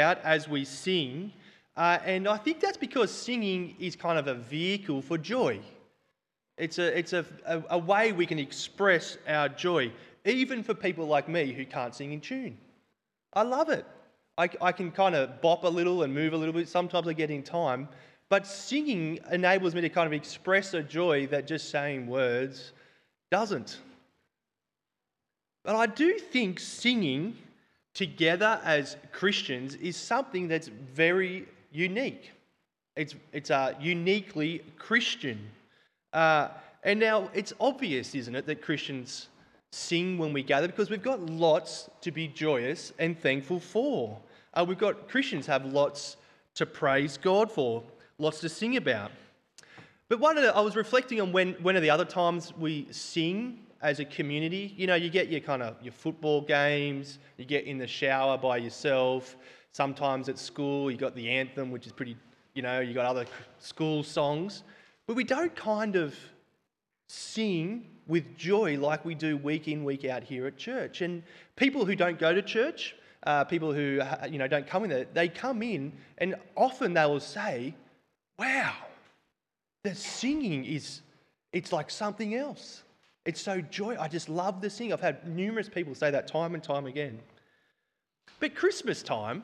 out as we sing. Uh, and I think that's because singing is kind of a vehicle for joy. It's, a, it's a, a, a way we can express our joy, even for people like me who can't sing in tune. I love it. I, I can kind of bop a little and move a little bit. Sometimes I get in time. But singing enables me to kind of express a joy that just saying words doesn't. But I do think singing together as Christians is something that's very unique. It's, it's uh, uniquely Christian. Uh, and now it's obvious, isn't it, that Christians sing when we gather because we've got lots to be joyous and thankful for. Uh, we've got Christians have lots to praise God for, lots to sing about. But one of the, I was reflecting on when, when are the other times we sing as a community. You know, you get your kind of your football games, you get in the shower by yourself. Sometimes at school, you got the anthem, which is pretty, you know, you got other school songs. But we don't kind of sing with joy like we do week in, week out here at church. And people who don't go to church, uh, people who you know don't come in there, they come in and often they will say, "Wow, the singing is it's like something else. It's so joy. I just love the singing. I've had numerous people say that time and time again. But Christmas time,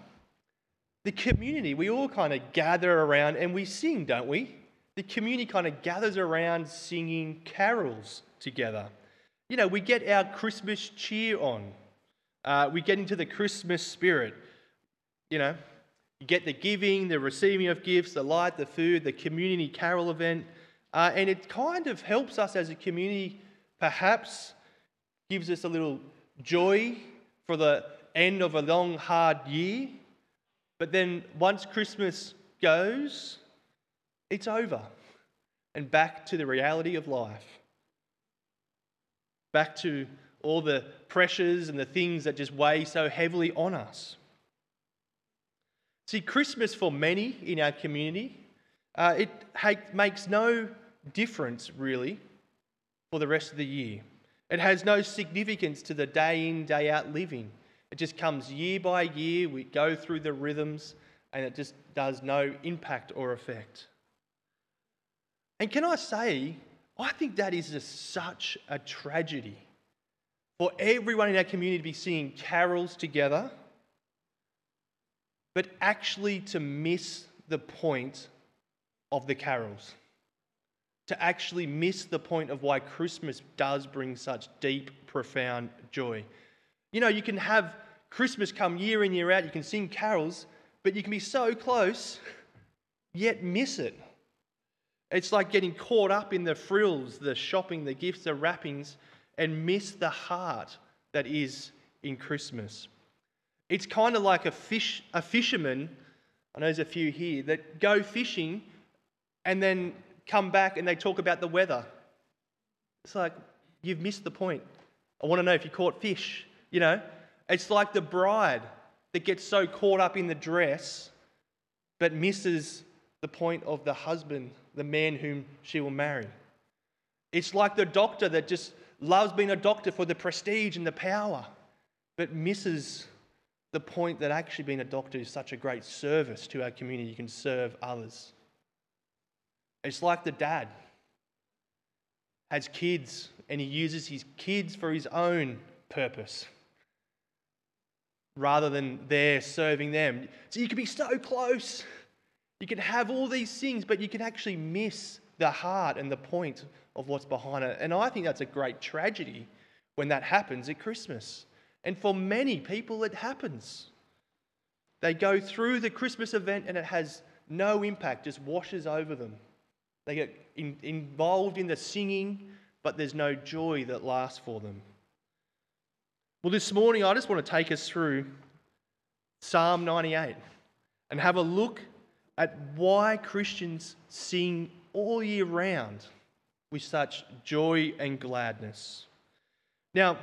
the community, we all kind of gather around and we sing, don't we? The community kind of gathers around singing carols together. You know, we get our Christmas cheer on. Uh, we get into the Christmas spirit. You know, you get the giving, the receiving of gifts, the light, the food, the community carol event. Uh, and it kind of helps us as a community, perhaps gives us a little joy for the end of a long, hard year. But then once Christmas goes, it's over and back to the reality of life. Back to all the pressures and the things that just weigh so heavily on us. See, Christmas for many in our community, uh, it ha- makes no difference really for the rest of the year. It has no significance to the day in, day out living. It just comes year by year, we go through the rhythms, and it just does no impact or effect. And can I say, I think that is just such a tragedy for everyone in our community to be singing carols together, but actually to miss the point of the carols. To actually miss the point of why Christmas does bring such deep, profound joy. You know, you can have Christmas come year in, year out, you can sing carols, but you can be so close, yet miss it. It's like getting caught up in the frills, the shopping, the gifts, the wrappings, and miss the heart that is in Christmas. It's kind of like a fish, a fisherman. I know there's a few here that go fishing and then come back and they talk about the weather. It's like you've missed the point. I want to know if you caught fish. You know, it's like the bride that gets so caught up in the dress but misses the point of the husband, the man whom she will marry. It's like the doctor that just loves being a doctor for the prestige and the power, but misses the point that actually being a doctor is such a great service to our community. You can serve others. It's like the dad has kids and he uses his kids for his own purpose rather than there serving them. So you can be so close. You can have all these things, but you can actually miss the heart and the point of what's behind it. And I think that's a great tragedy when that happens at Christmas. And for many people, it happens. They go through the Christmas event and it has no impact, just washes over them. They get in, involved in the singing, but there's no joy that lasts for them. Well, this morning, I just want to take us through Psalm 98 and have a look at why Christians sing all year round with such joy and gladness. Now,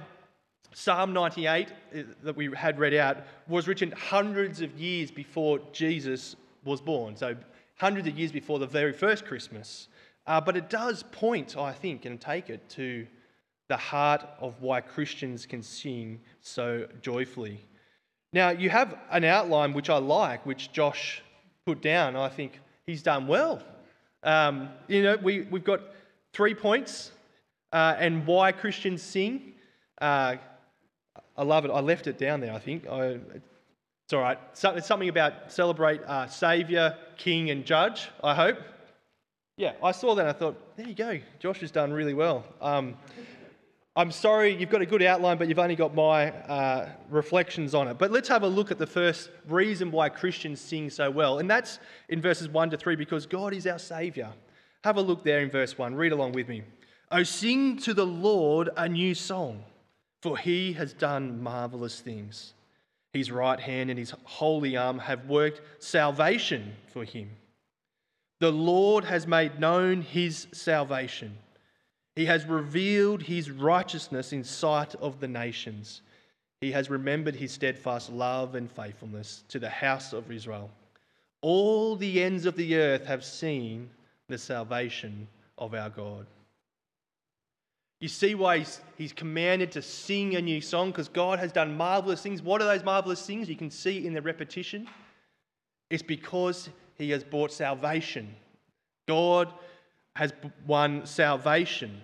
Psalm 98 uh, that we had read out was written hundreds of years before Jesus was born, so hundreds of years before the very first Christmas. Uh, but it does point, I think, and take it to the heart of why Christians can sing so joyfully. Now, you have an outline which I like, which Josh put down. I think he's done well. Um, you know, we, we've got three points uh, and why Christians sing. Uh, I love it. I left it down there, I think. I, it's all right. So, it's something about celebrate uh, Saviour, King, and Judge, I hope. Yeah, I saw that and I thought, there you go. Josh has done really well. Um, I'm sorry, you've got a good outline, but you've only got my uh, reflections on it. But let's have a look at the first reason why Christians sing so well. And that's in verses 1 to 3 because God is our Saviour. Have a look there in verse 1. Read along with me. Oh, sing to the Lord a new song, for he has done marvelous things. His right hand and his holy arm have worked salvation for him. The Lord has made known his salvation. He has revealed his righteousness in sight of the nations. He has remembered his steadfast love and faithfulness to the house of Israel. All the ends of the earth have seen the salvation of our God. You see why he's, he's commanded to sing a new song because God has done marvelous things. What are those marvelous things? You can see in the repetition. It's because he has brought salvation. God has won salvation.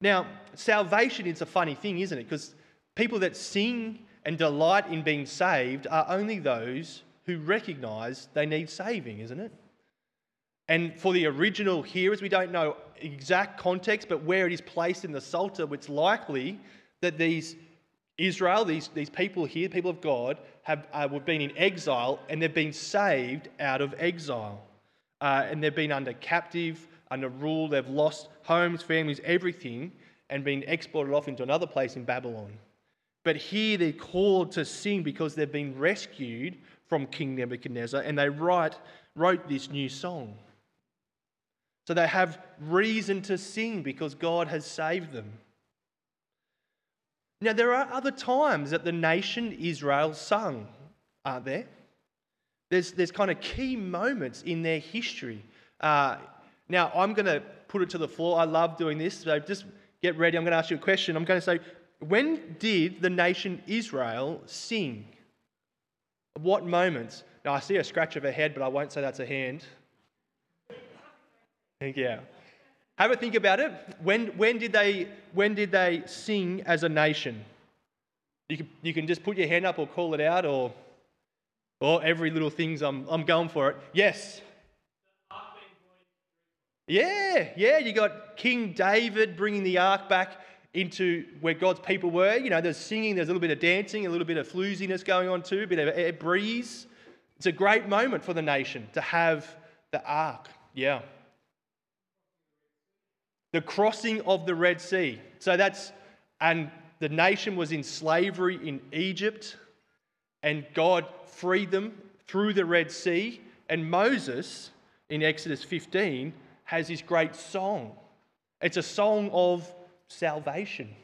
Now, salvation is a funny thing, isn't it? Because people that sing and delight in being saved are only those who recognize they need saving, isn't it? And for the original hearers, we don't know exact context, but where it is placed in the Psalter, it's likely that these Israel, these, these people here, people of God, have uh, been in exile and they've been saved out of exile uh, and they've been under captive, under rule. They've lost homes, families, everything, and been exported off into another place in Babylon. But here they're called to sing because they've been rescued from King Nebuchadnezzar, and they write, wrote this new song. So they have reason to sing because God has saved them. Now, there are other times that the nation Israel sung, aren't there? There's, there's kind of key moments in their history. Uh, now, I'm going to put it to the floor. I love doing this. So just get ready. I'm going to ask you a question. I'm going to say, when did the nation Israel sing? What moments? Now, I see a scratch of a head, but I won't say that's a hand. Yeah. Have a think about it. When, when, did they, when did they sing as a nation? You can, you can just put your hand up or call it out or or every little thing's I'm, I'm going for it. Yes. Yeah, yeah, you got King David bringing the ark back into where God's people were. You know, there's singing, there's a little bit of dancing, a little bit of flooziness going on too, a bit of a breeze. It's a great moment for the nation to have the ark. Yeah. The crossing of the Red Sea. So that's, and the nation was in slavery in Egypt, and God freed them through the Red Sea. And Moses, in Exodus 15, has this great song. It's a song of salvation.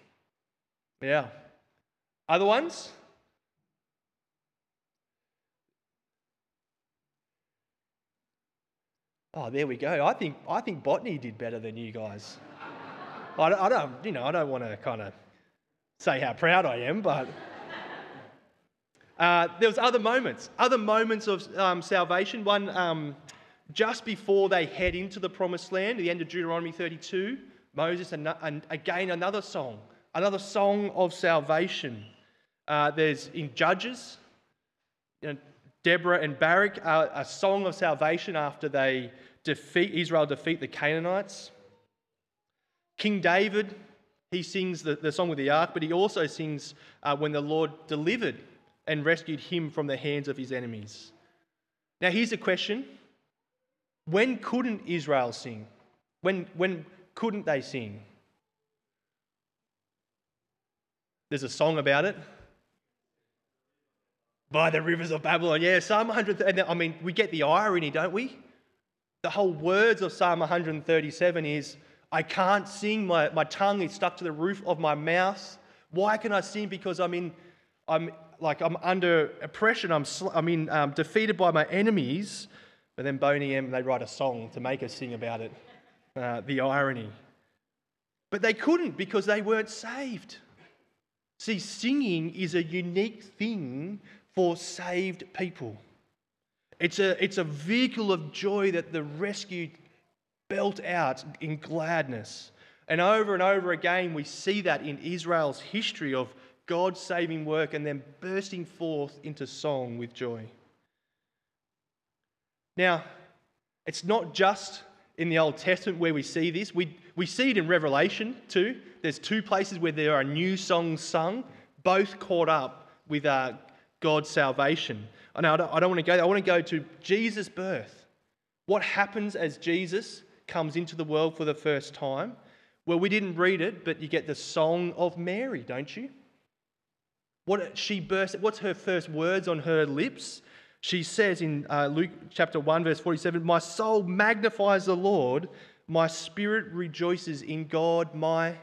Yeah. Other ones? Oh, there we go. I think I think botany did better than you guys. I, I don't, you know, I don't want to kind of say how proud I am, but. Uh, there was other moments, other moments of um, salvation. One um, just before they head into the promised land, at the end of Deuteronomy 32, Moses, and, and again another song, another song of salvation. Uh, there's in Judges, you know, Deborah and Barak, are a song of salvation after they defeat Israel, defeat the Canaanites. King David, he sings the, the song with the ark, but he also sings uh, when the Lord delivered and rescued him from the hands of his enemies. Now, here's a question When couldn't Israel sing? When, when couldn't they sing? There's a song about it. By the rivers of Babylon. Yeah, Psalm 100. I mean, we get the irony, don't we? The whole words of Psalm 137 is I can't sing, my, my tongue is stuck to the roof of my mouth. Why can I sing? Because I'm in, I'm like I'm under oppression, I'm, sl- I mean, um, defeated by my enemies. But then Boney M, they write a song to make us sing about it. Uh, the irony. But they couldn't because they weren't saved. See, singing is a unique thing for saved people. It's a, it's a vehicle of joy that the rescued belt out in gladness. And over and over again, we see that in Israel's history of God's saving work and then bursting forth into song with joy. Now, it's not just in the Old Testament where we see this, we, we see it in Revelation too. There's two places where there are new songs sung, both caught up with uh, God's salvation. I know I don't, I don't want to go there. I want to go to Jesus' birth. What happens as Jesus comes into the world for the first time? Well, we didn't read it, but you get the song of Mary, don't you? What she burst, what's her first words on her lips? She says in uh, Luke chapter 1, verse 47 My soul magnifies the Lord, my spirit rejoices in God, my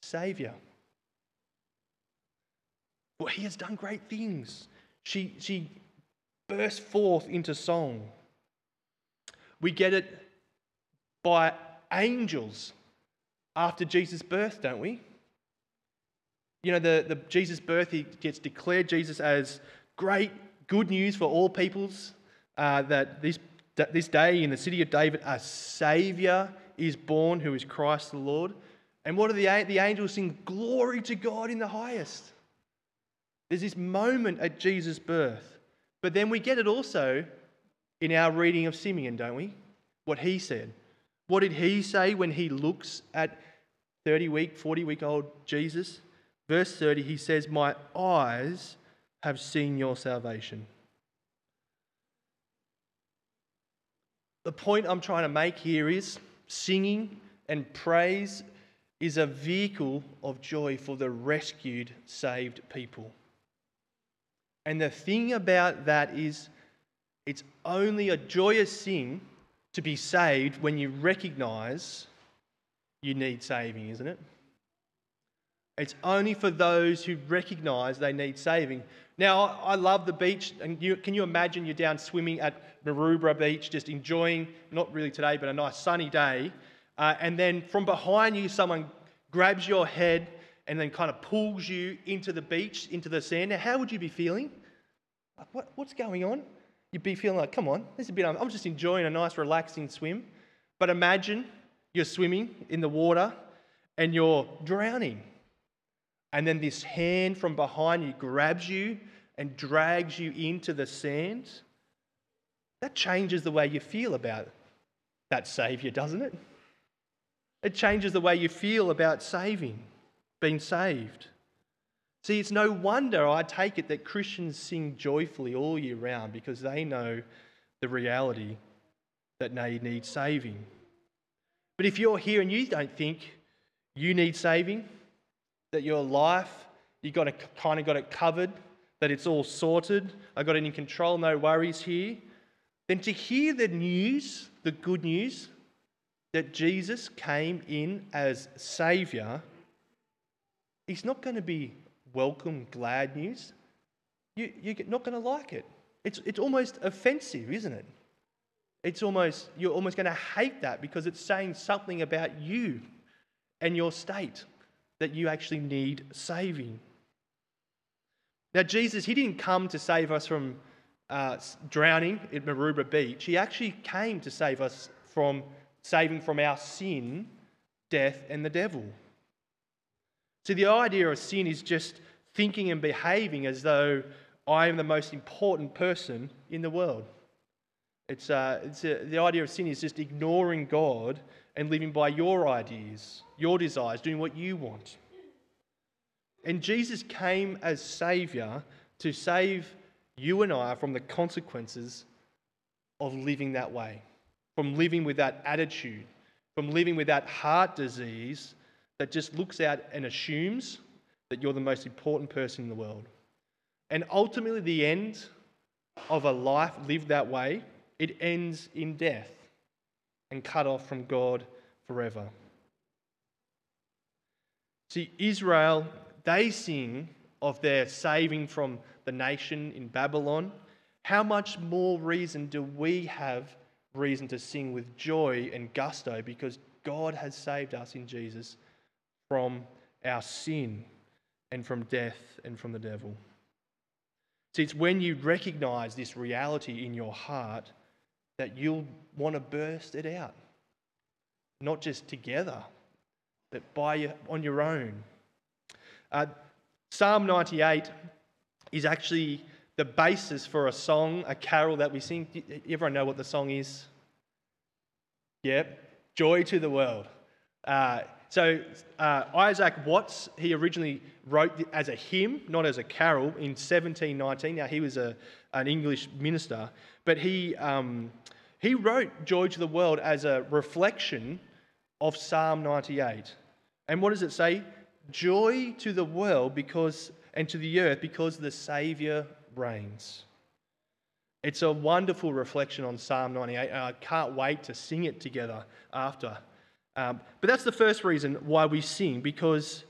Saviour. Well, he has done great things. She, she burst forth into song. We get it by angels after Jesus' birth, don't we? You know, the, the Jesus' birth, he gets declared Jesus as great good news for all peoples uh, that this, that this day in the city of David, a Saviour is born who is Christ the Lord. And what do the, the angels sing? Glory to God in the highest. There's this moment at Jesus' birth. But then we get it also in our reading of Simeon, don't we? What he said. What did he say when he looks at 30 week, 40 week old Jesus? Verse 30, he says, My eyes have seen your salvation. The point I'm trying to make here is singing and praise is a vehicle of joy for the rescued, saved people. And the thing about that is, it's only a joyous thing to be saved when you recognize you need saving, isn't it? It's only for those who recognize they need saving. Now, I love the beach, and you, can you imagine you're down swimming at Maroubra Beach, just enjoying, not really today, but a nice sunny day, uh, and then from behind you, someone grabs your head and then kind of pulls you into the beach, into the sand. Now, how would you be feeling? What, what's going on? You'd be feeling like, come on, this is a bit, I'm just enjoying a nice, relaxing swim. But imagine you're swimming in the water and you're drowning. And then this hand from behind you grabs you and drags you into the sand. That changes the way you feel about that Savior, doesn't it? It changes the way you feel about saving, being saved. See, it's no wonder I take it that Christians sing joyfully all year round because they know the reality that they need saving. But if you're here and you don't think you need saving, that your life, you got it, kind of got it covered, that it's all sorted, I've got it in control, no worries here, then to hear the news, the good news, that Jesus came in as Saviour, He's not going to be welcome, glad news. You, you're not going to like it. It's, it's almost offensive, isn't it? It's almost, you're almost going to hate that because it's saying something about you and your state that you actually need saving. Now, Jesus, he didn't come to save us from uh, drowning at Maroubra Beach. He actually came to save us from saving from our sin, death, and the devil. See, the idea of sin is just thinking and behaving as though I am the most important person in the world. It's, uh, it's uh, the idea of sin is just ignoring God and living by your ideas, your desires, doing what you want. And Jesus came as Saviour to save you and I from the consequences of living that way, from living with that attitude, from living with that heart disease that just looks out and assumes that you're the most important person in the world. And ultimately, the end of a life lived that way, it ends in death and cut off from God forever. See, Israel, they sing of their saving from the nation in Babylon. How much more reason do we have reason to sing with joy and gusto because God has saved us in Jesus from our sin? and from death and from the devil. See, it's when you recognize this reality in your heart that you'll want to burst it out. Not just together, but by your, on your own. Uh, Psalm 98 is actually the basis for a song, a carol that we sing. Everyone know what the song is? Yep, Joy to the World. Uh, so uh, Isaac Watts, he originally wrote as a hymn, not as a carol, in 1719. Now he was a, an English minister, but he um, he wrote "Joy to the World" as a reflection of Psalm 98. And what does it say? Joy to the world because and to the earth because the Saviour reigns. It's a wonderful reflection on Psalm 98, I can't wait to sing it together after. Um, but that's the first reason why we sing, because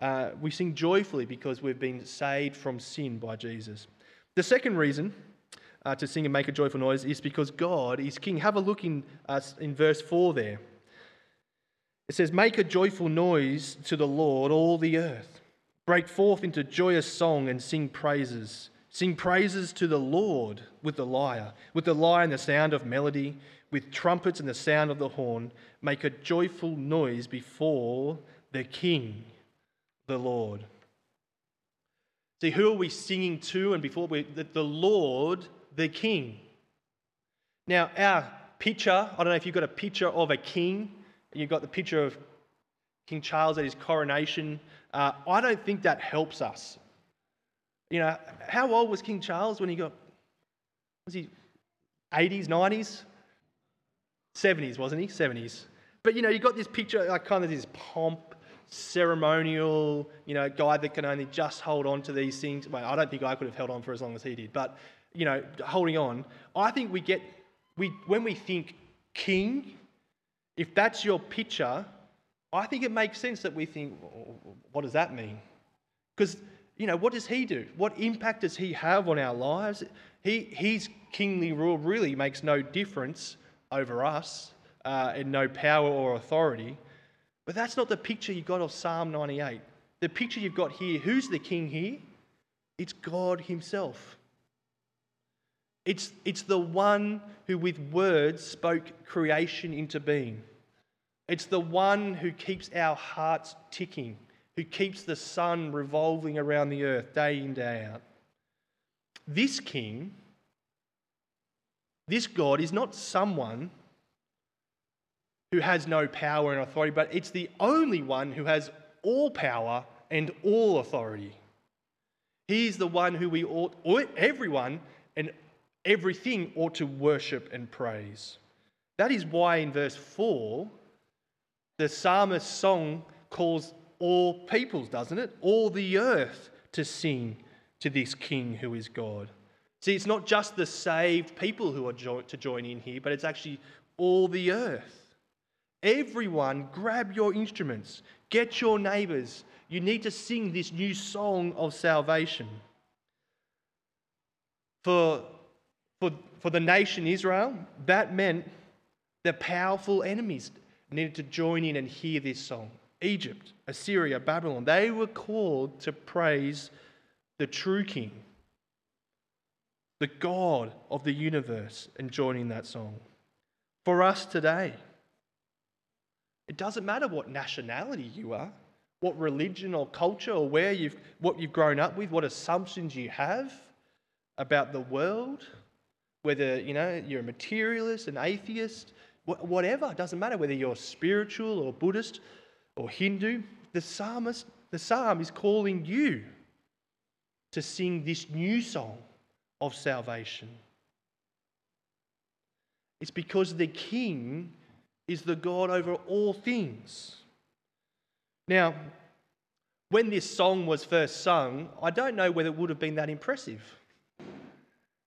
uh, we sing joyfully because we've been saved from sin by Jesus. The second reason uh, to sing and make a joyful noise is because God is King. Have a look in, uh, in verse 4 there. It says, Make a joyful noise to the Lord, all the earth. Break forth into joyous song and sing praises. Sing praises to the Lord with the lyre, with the lyre and the sound of melody, with trumpets and the sound of the horn. Make a joyful noise before the King, the Lord. See, who are we singing to and before? We, the, the Lord, the King. Now, our picture, I don't know if you've got a picture of a king, you've got the picture of King Charles at his coronation. Uh, I don't think that helps us you know, how old was King Charles when he got, was he 80s, 90s? 70s, wasn't he? 70s. But, you know, you got this picture, like kind of this pomp, ceremonial, you know, guy that can only just hold on to these things. Well, I don't think I could have held on for as long as he did, but, you know, holding on. I think we get, we, when we think king, if that's your picture, I think it makes sense that we think, what does that mean? Because you know, what does he do? What impact does he have on our lives? He, his kingly rule really makes no difference over us uh, and no power or authority. But that's not the picture you've got of Psalm 98. The picture you've got here, who's the king here? It's God Himself. It's, it's the one who, with words, spoke creation into being. It's the one who keeps our hearts ticking who keeps the sun revolving around the earth day in, day out. This king, this God, is not someone who has no power and authority, but it's the only one who has all power and all authority. He is the one who we ought, everyone and everything ought to worship and praise. That is why in verse 4, the psalmist's song calls all peoples, doesn't it? All the earth to sing to this King who is God. See, it's not just the saved people who are jo- to join in here, but it's actually all the earth. Everyone, grab your instruments, get your neighbors. You need to sing this new song of salvation. For, for, for the nation Israel, that meant the powerful enemies needed to join in and hear this song. Egypt, Assyria, Babylon, they were called to praise the true King, the God of the universe, and joining that song. For us today, it doesn't matter what nationality you are, what religion or culture or where you've, what you've grown up with, what assumptions you have about the world, whether you know you're a materialist, an atheist, whatever. It doesn't matter whether you're spiritual or Buddhist or Hindu, the psalmist, the psalm is calling you to sing this new song of salvation. It's because the king is the God over all things. Now, when this song was first sung, I don't know whether it would have been that impressive.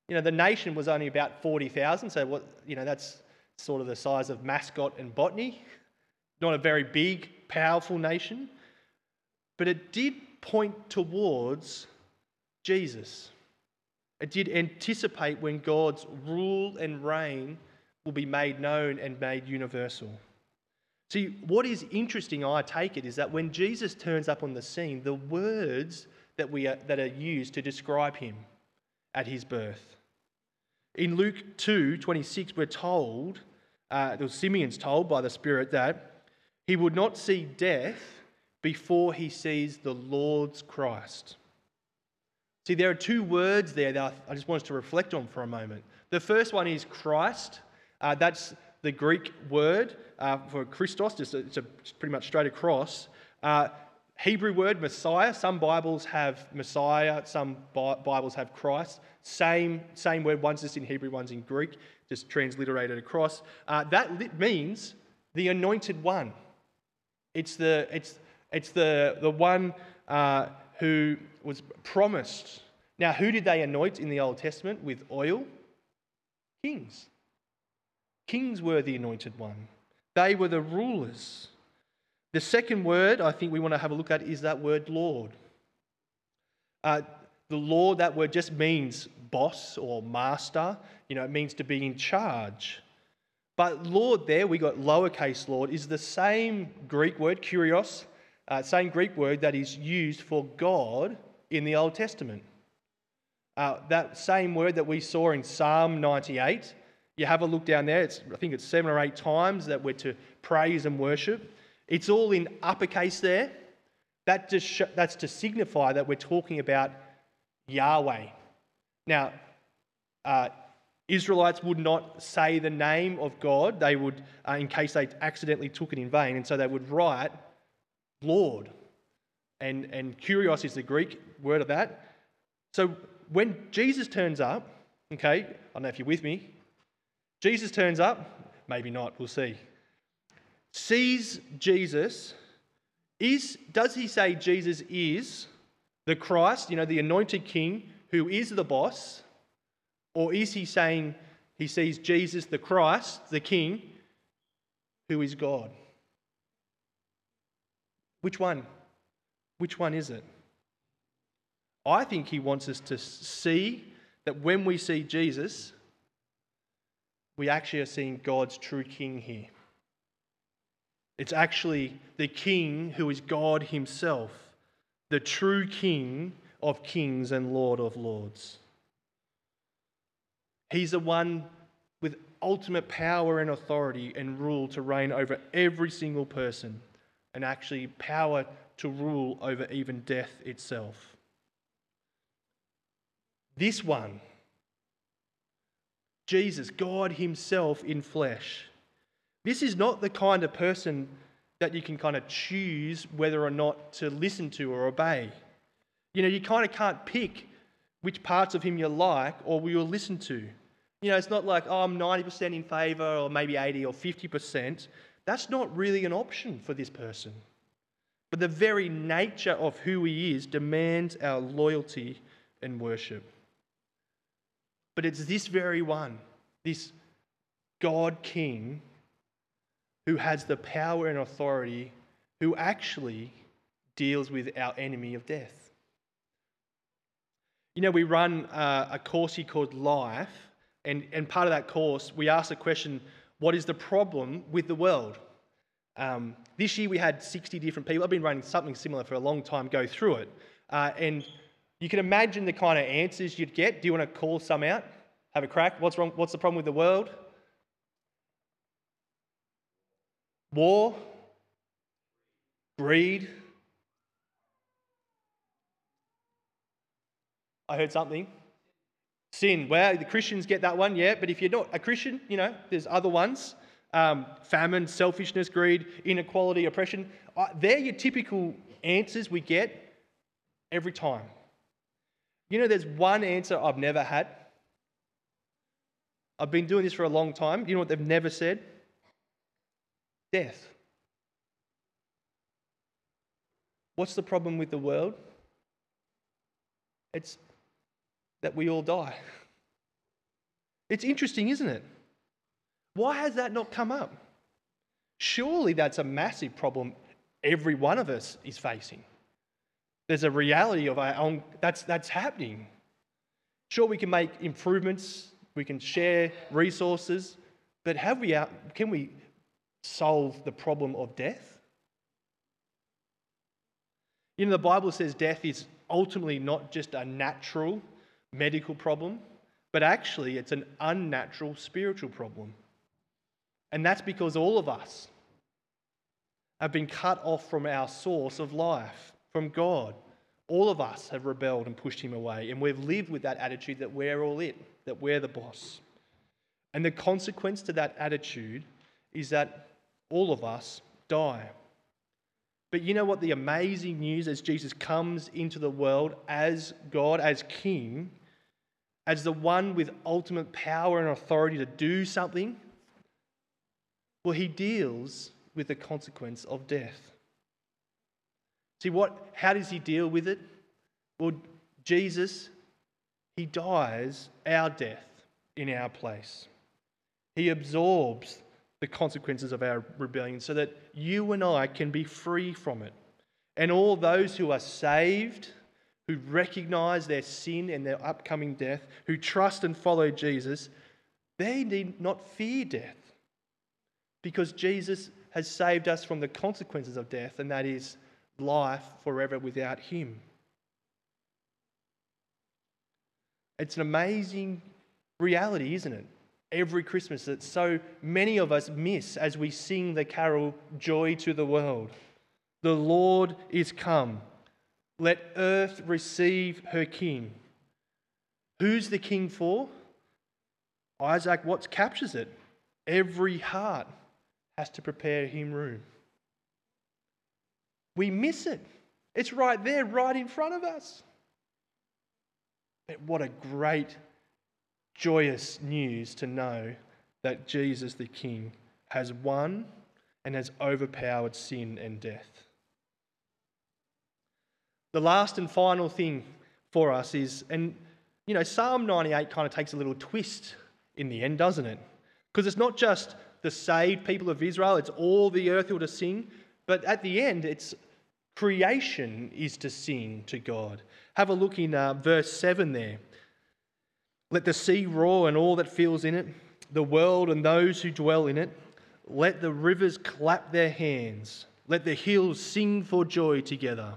You know, the nation was only about 40,000, so what, you know, that's sort of the size of Mascot and Botany. Not a very big powerful nation, but it did point towards Jesus. It did anticipate when God's rule and reign will be made known and made universal. See, what is interesting, I take it, is that when Jesus turns up on the scene, the words that, we are, that are used to describe him at his birth. In Luke 2 26, we're told, uh, Simeon's told by the Spirit that he would not see death before he sees the Lord's Christ. See, there are two words there that I just want us to reflect on for a moment. The first one is Christ. Uh, that's the Greek word uh, for Christos, just a, it's, a, it's pretty much straight across. Uh, Hebrew word Messiah. Some Bibles have Messiah, some Bibles have Christ. Same, same word, one's just in Hebrew, one's in Greek, just transliterated across. Uh, that means the anointed one. It's the, it's, it's the, the one uh, who was promised. Now, who did they anoint in the Old Testament with oil? Kings. Kings were the anointed one, they were the rulers. The second word I think we want to have a look at is that word Lord. Uh, the Lord, that word just means boss or master. You know, it means to be in charge. But Lord, there we got lowercase Lord, is the same Greek word, kurios, uh, same Greek word that is used for God in the Old Testament. Uh, that same word that we saw in Psalm 98, you have a look down there, it's, I think it's seven or eight times that we're to praise and worship. It's all in uppercase there. That just sh- that's to signify that we're talking about Yahweh. Now, uh, Israelites would not say the name of God, they would, uh, in case they accidentally took it in vain, and so they would write Lord. And, and kurios is the Greek word of that. So when Jesus turns up, okay, I don't know if you're with me, Jesus turns up, maybe not, we'll see. Sees Jesus, is, does he say Jesus is the Christ, you know, the anointed king who is the boss? Or is he saying he sees Jesus, the Christ, the king, who is God? Which one? Which one is it? I think he wants us to see that when we see Jesus, we actually are seeing God's true king here. It's actually the king who is God himself, the true king of kings and Lord of lords. He's the one with ultimate power and authority and rule to reign over every single person and actually power to rule over even death itself. This one, Jesus, God Himself in flesh, this is not the kind of person that you can kind of choose whether or not to listen to or obey. You know, you kind of can't pick which parts of him you like or will listen to. You know, it's not like, oh, I'm 90% in favour or maybe 80 or 50%. That's not really an option for this person. But the very nature of who he is demands our loyalty and worship. But it's this very one, this God King, who has the power and authority, who actually deals with our enemy of death. You know, we run uh, a course here called Life, and, and part of that course, we ask the question what is the problem with the world? Um, this year we had 60 different people. I've been running something similar for a long time, go through it. Uh, and you can imagine the kind of answers you'd get. Do you want to call some out? Have a crack? What's wrong? What's the problem with the world? War, greed. I heard something. Sin. Well, the Christians get that one, yeah, but if you're not a Christian, you know, there's other ones. Um, famine, selfishness, greed, inequality, oppression. Uh, they're your typical answers we get every time. You know, there's one answer I've never had. I've been doing this for a long time. You know what they've never said? Death. What's the problem with the world? It's that we all die. It's interesting, isn't it? Why has that not come up? Surely that's a massive problem every one of us is facing. There's a reality of our own that's that's happening. Sure, we can make improvements, we can share resources, but have we out, can we solve the problem of death? You know, the Bible says death is ultimately not just a natural medical problem, but actually it's an unnatural spiritual problem. And that's because all of us have been cut off from our source of life, from God. All of us have rebelled and pushed him away, and we've lived with that attitude that we're all it, that we're the boss. And the consequence to that attitude is that all of us die. But you know what? The amazing news as Jesus comes into the world as God, as King, as the one with ultimate power and authority to do something, well, he deals with the consequence of death. See what how does he deal with it? Well, Jesus he dies our death in our place. He absorbs the consequences of our rebellion so that you and I can be free from it. And all those who are saved, who recognize their sin and their upcoming death, who trust and follow Jesus, they need not fear death because Jesus has saved us from the consequences of death, and that is life forever without Him. It's an amazing reality, isn't it? Every Christmas that so many of us miss as we sing the carol Joy to the World. The Lord is come. Let earth receive her King. Who's the King for? Isaac Watts captures it. Every heart has to prepare him room. We miss it. It's right there, right in front of us. But what a great, joyous news to know that Jesus the King has won and has overpowered sin and death. The last and final thing for us is, and you know, Psalm 98 kind of takes a little twist in the end, doesn't it? Because it's not just the saved people of Israel, it's all the earth will to sing. But at the end, it's creation is to sing to God. Have a look in uh, verse 7 there. Let the sea roar and all that fills in it, the world and those who dwell in it. Let the rivers clap their hands. Let the hills sing for joy together.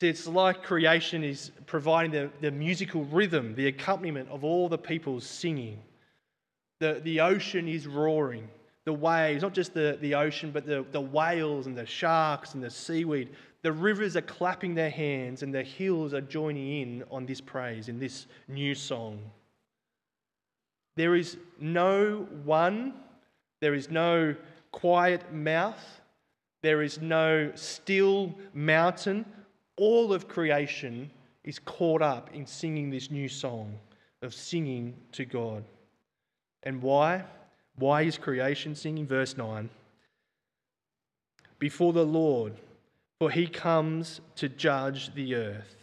It's like creation is providing the, the musical rhythm, the accompaniment of all the peoples singing. The, the ocean is roaring. The waves, not just the, the ocean, but the, the whales and the sharks and the seaweed. The rivers are clapping their hands and the hills are joining in on this praise, in this new song. There is no one, there is no quiet mouth, there is no still mountain. All of creation is caught up in singing this new song of singing to God. And why? Why is creation singing? Verse 9. Before the Lord, for he comes to judge the earth.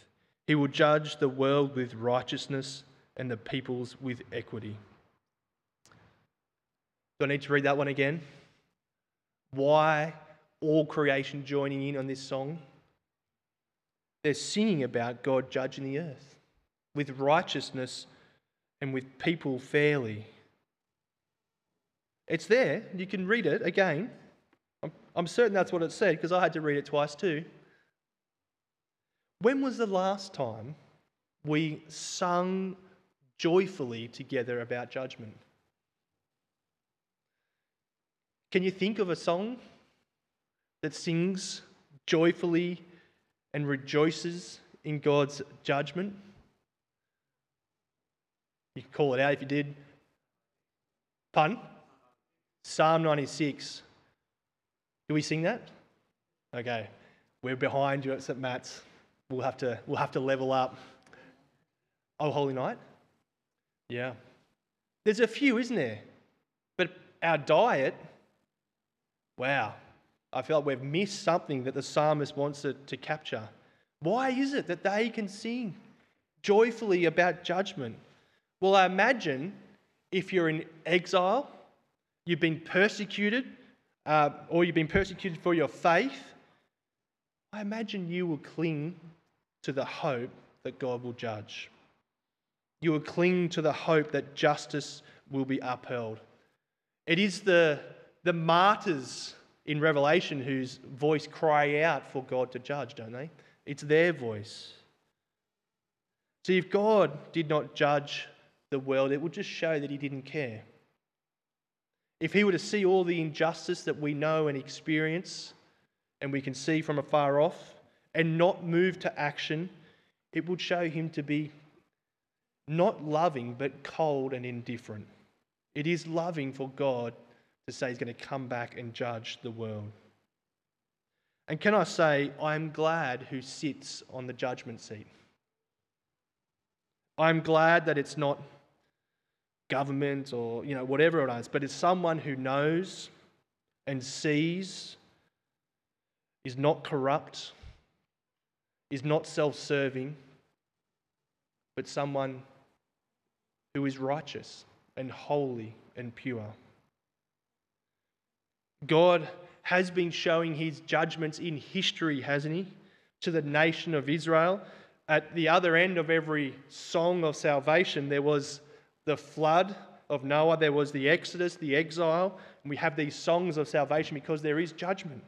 He will judge the world with righteousness and the peoples with equity. Do I need to read that one again? Why all creation joining in on this song? They're singing about God judging the earth with righteousness and with people fairly. It's there. You can read it again. I'm, certain that's what it said because I had to read it twice too. When was the last time we sung joyfully together about judgment? Can you think of a song that sings joyfully and rejoices in God's judgment? You can call it out if you did. Pun? Psalm 96. Do we sing that? Okay. We're behind you at St. Matt's. We'll have to, we'll have to level up. Oh, Holy Night? Yeah. There's a few, isn't there? But our diet, wow. I feel like we've missed something that the psalmist wants to, to capture. Why is it that they can sing joyfully about judgment? Well, I imagine if you're in exile you've been persecuted, uh, or you've been persecuted for your faith, I imagine you will cling to the hope that God will judge. You will cling to the hope that justice will be upheld. It is the, the martyrs in Revelation whose voice cry out for God to judge, don't they? It's their voice. See, if God did not judge the world, it would just show that He didn't care. If He were to see all the injustice that we know and experience, and we can see from afar off, and not move to action, it would show Him to be not loving, but cold and indifferent. It is loving for God to say He's going to come back and judge the world. And can I say, I am glad who sits on the judgment seat. I'm glad that it's not government or you know whatever it is, but it's someone who knows and sees, is not corrupt, is not self-serving, but someone who is righteous and holy and pure. God has been showing his judgments in history, hasn't he? To the nation of Israel at the other end of every song of salvation, there was the flood of Noah, there was the Exodus, the exile, and we have these songs of salvation because there is judgment.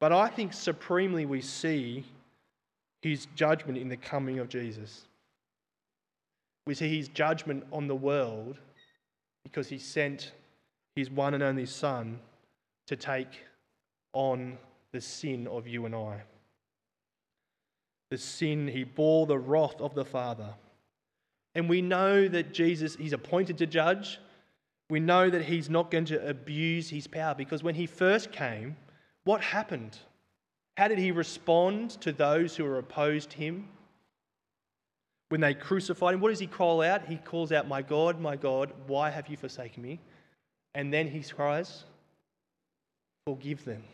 But I think supremely we see his judgment in the coming of Jesus. We see his judgment on the world because he sent his one and only Son to take on the sin of you and I the sin, he bore the wrath of the Father. And we know that Jesus, he's appointed to judge. We know that he's not going to abuse his power because when he first came, what happened? How did he respond to those who were opposed him? When they crucified him, what does he call out? He calls out, My God, my God, why have you forsaken me? And then he cries, Forgive them.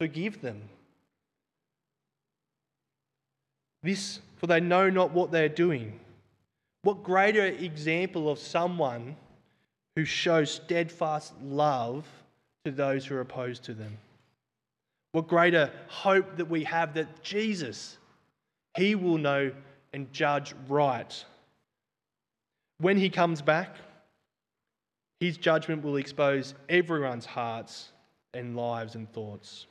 Forgive them. This, for they know not what they are doing. What greater example of someone who shows steadfast love to those who are opposed to them? What greater hope that we have that Jesus, He will know and judge right. When He comes back, His judgment will expose everyone's hearts and lives and thoughts.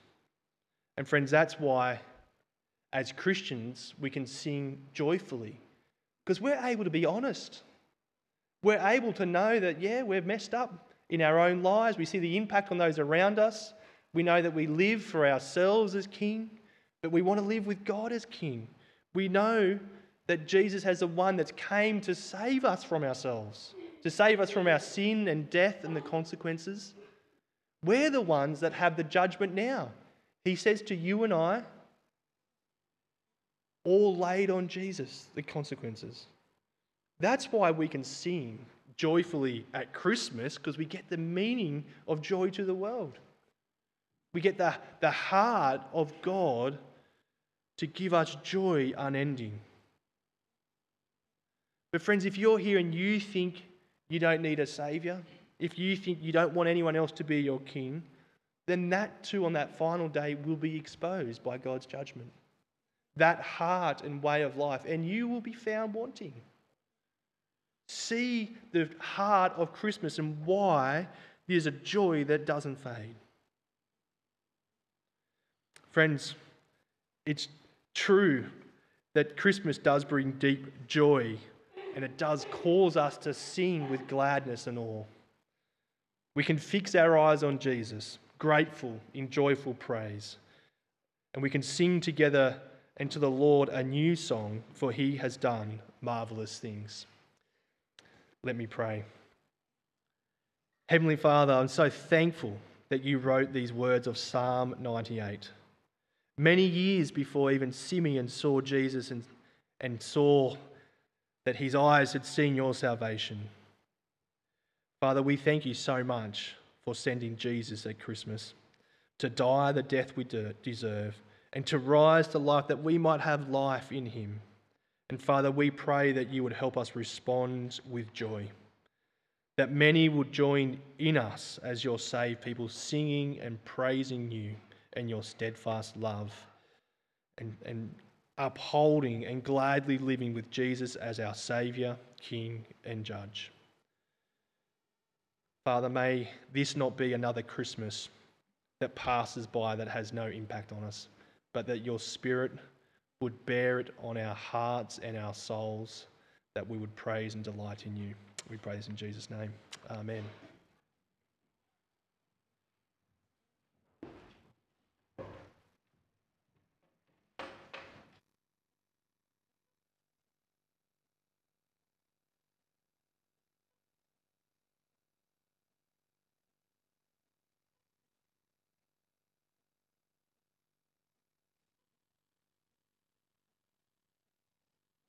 And friends, that's why as Christians, we can sing joyfully because we're able to be honest. We're able to know that, yeah, we've messed up in our own lives. We see the impact on those around us. We know that we live for ourselves as king, but we want to live with God as king. We know that Jesus has the one that came to save us from ourselves, to save us from our sin and death and the consequences. We're the ones that have the judgment now. He says to you and I, all laid on Jesus, the consequences. That's why we can sing joyfully at Christmas, because we get the meaning of joy to the world. We get the, the heart of God to give us joy unending. But, friends, if you're here and you think you don't need a Saviour, if you think you don't want anyone else to be your king, then that too on that final day will be exposed by God's judgment that heart and way of life, and you will be found wanting. See the heart of Christmas and why there's a joy that doesn't fade. Friends, it's true that Christmas does bring deep joy and it does cause us to sing with gladness and awe. We can fix our eyes on Jesus, grateful in joyful praise, and we can sing together and to the Lord a new song, for he has done marvelous things. Let me pray. Heavenly Father, I'm so thankful that you wrote these words of Psalm 98. Many years before even Simeon saw Jesus and, and saw that his eyes had seen your salvation. Father, we thank you so much for sending Jesus at Christmas to die the death we deserve and to rise to life that we might have life in him. And Father, we pray that you would help us respond with joy, that many would join in us as your saved people, singing and praising you and your steadfast love, and, and upholding and gladly living with Jesus as our Saviour, King, and Judge. Father, may this not be another Christmas that passes by that has no impact on us, but that your Spirit would bear it on our hearts and our souls, that we would praise and delight in you. We praise in Jesus' name. Amen.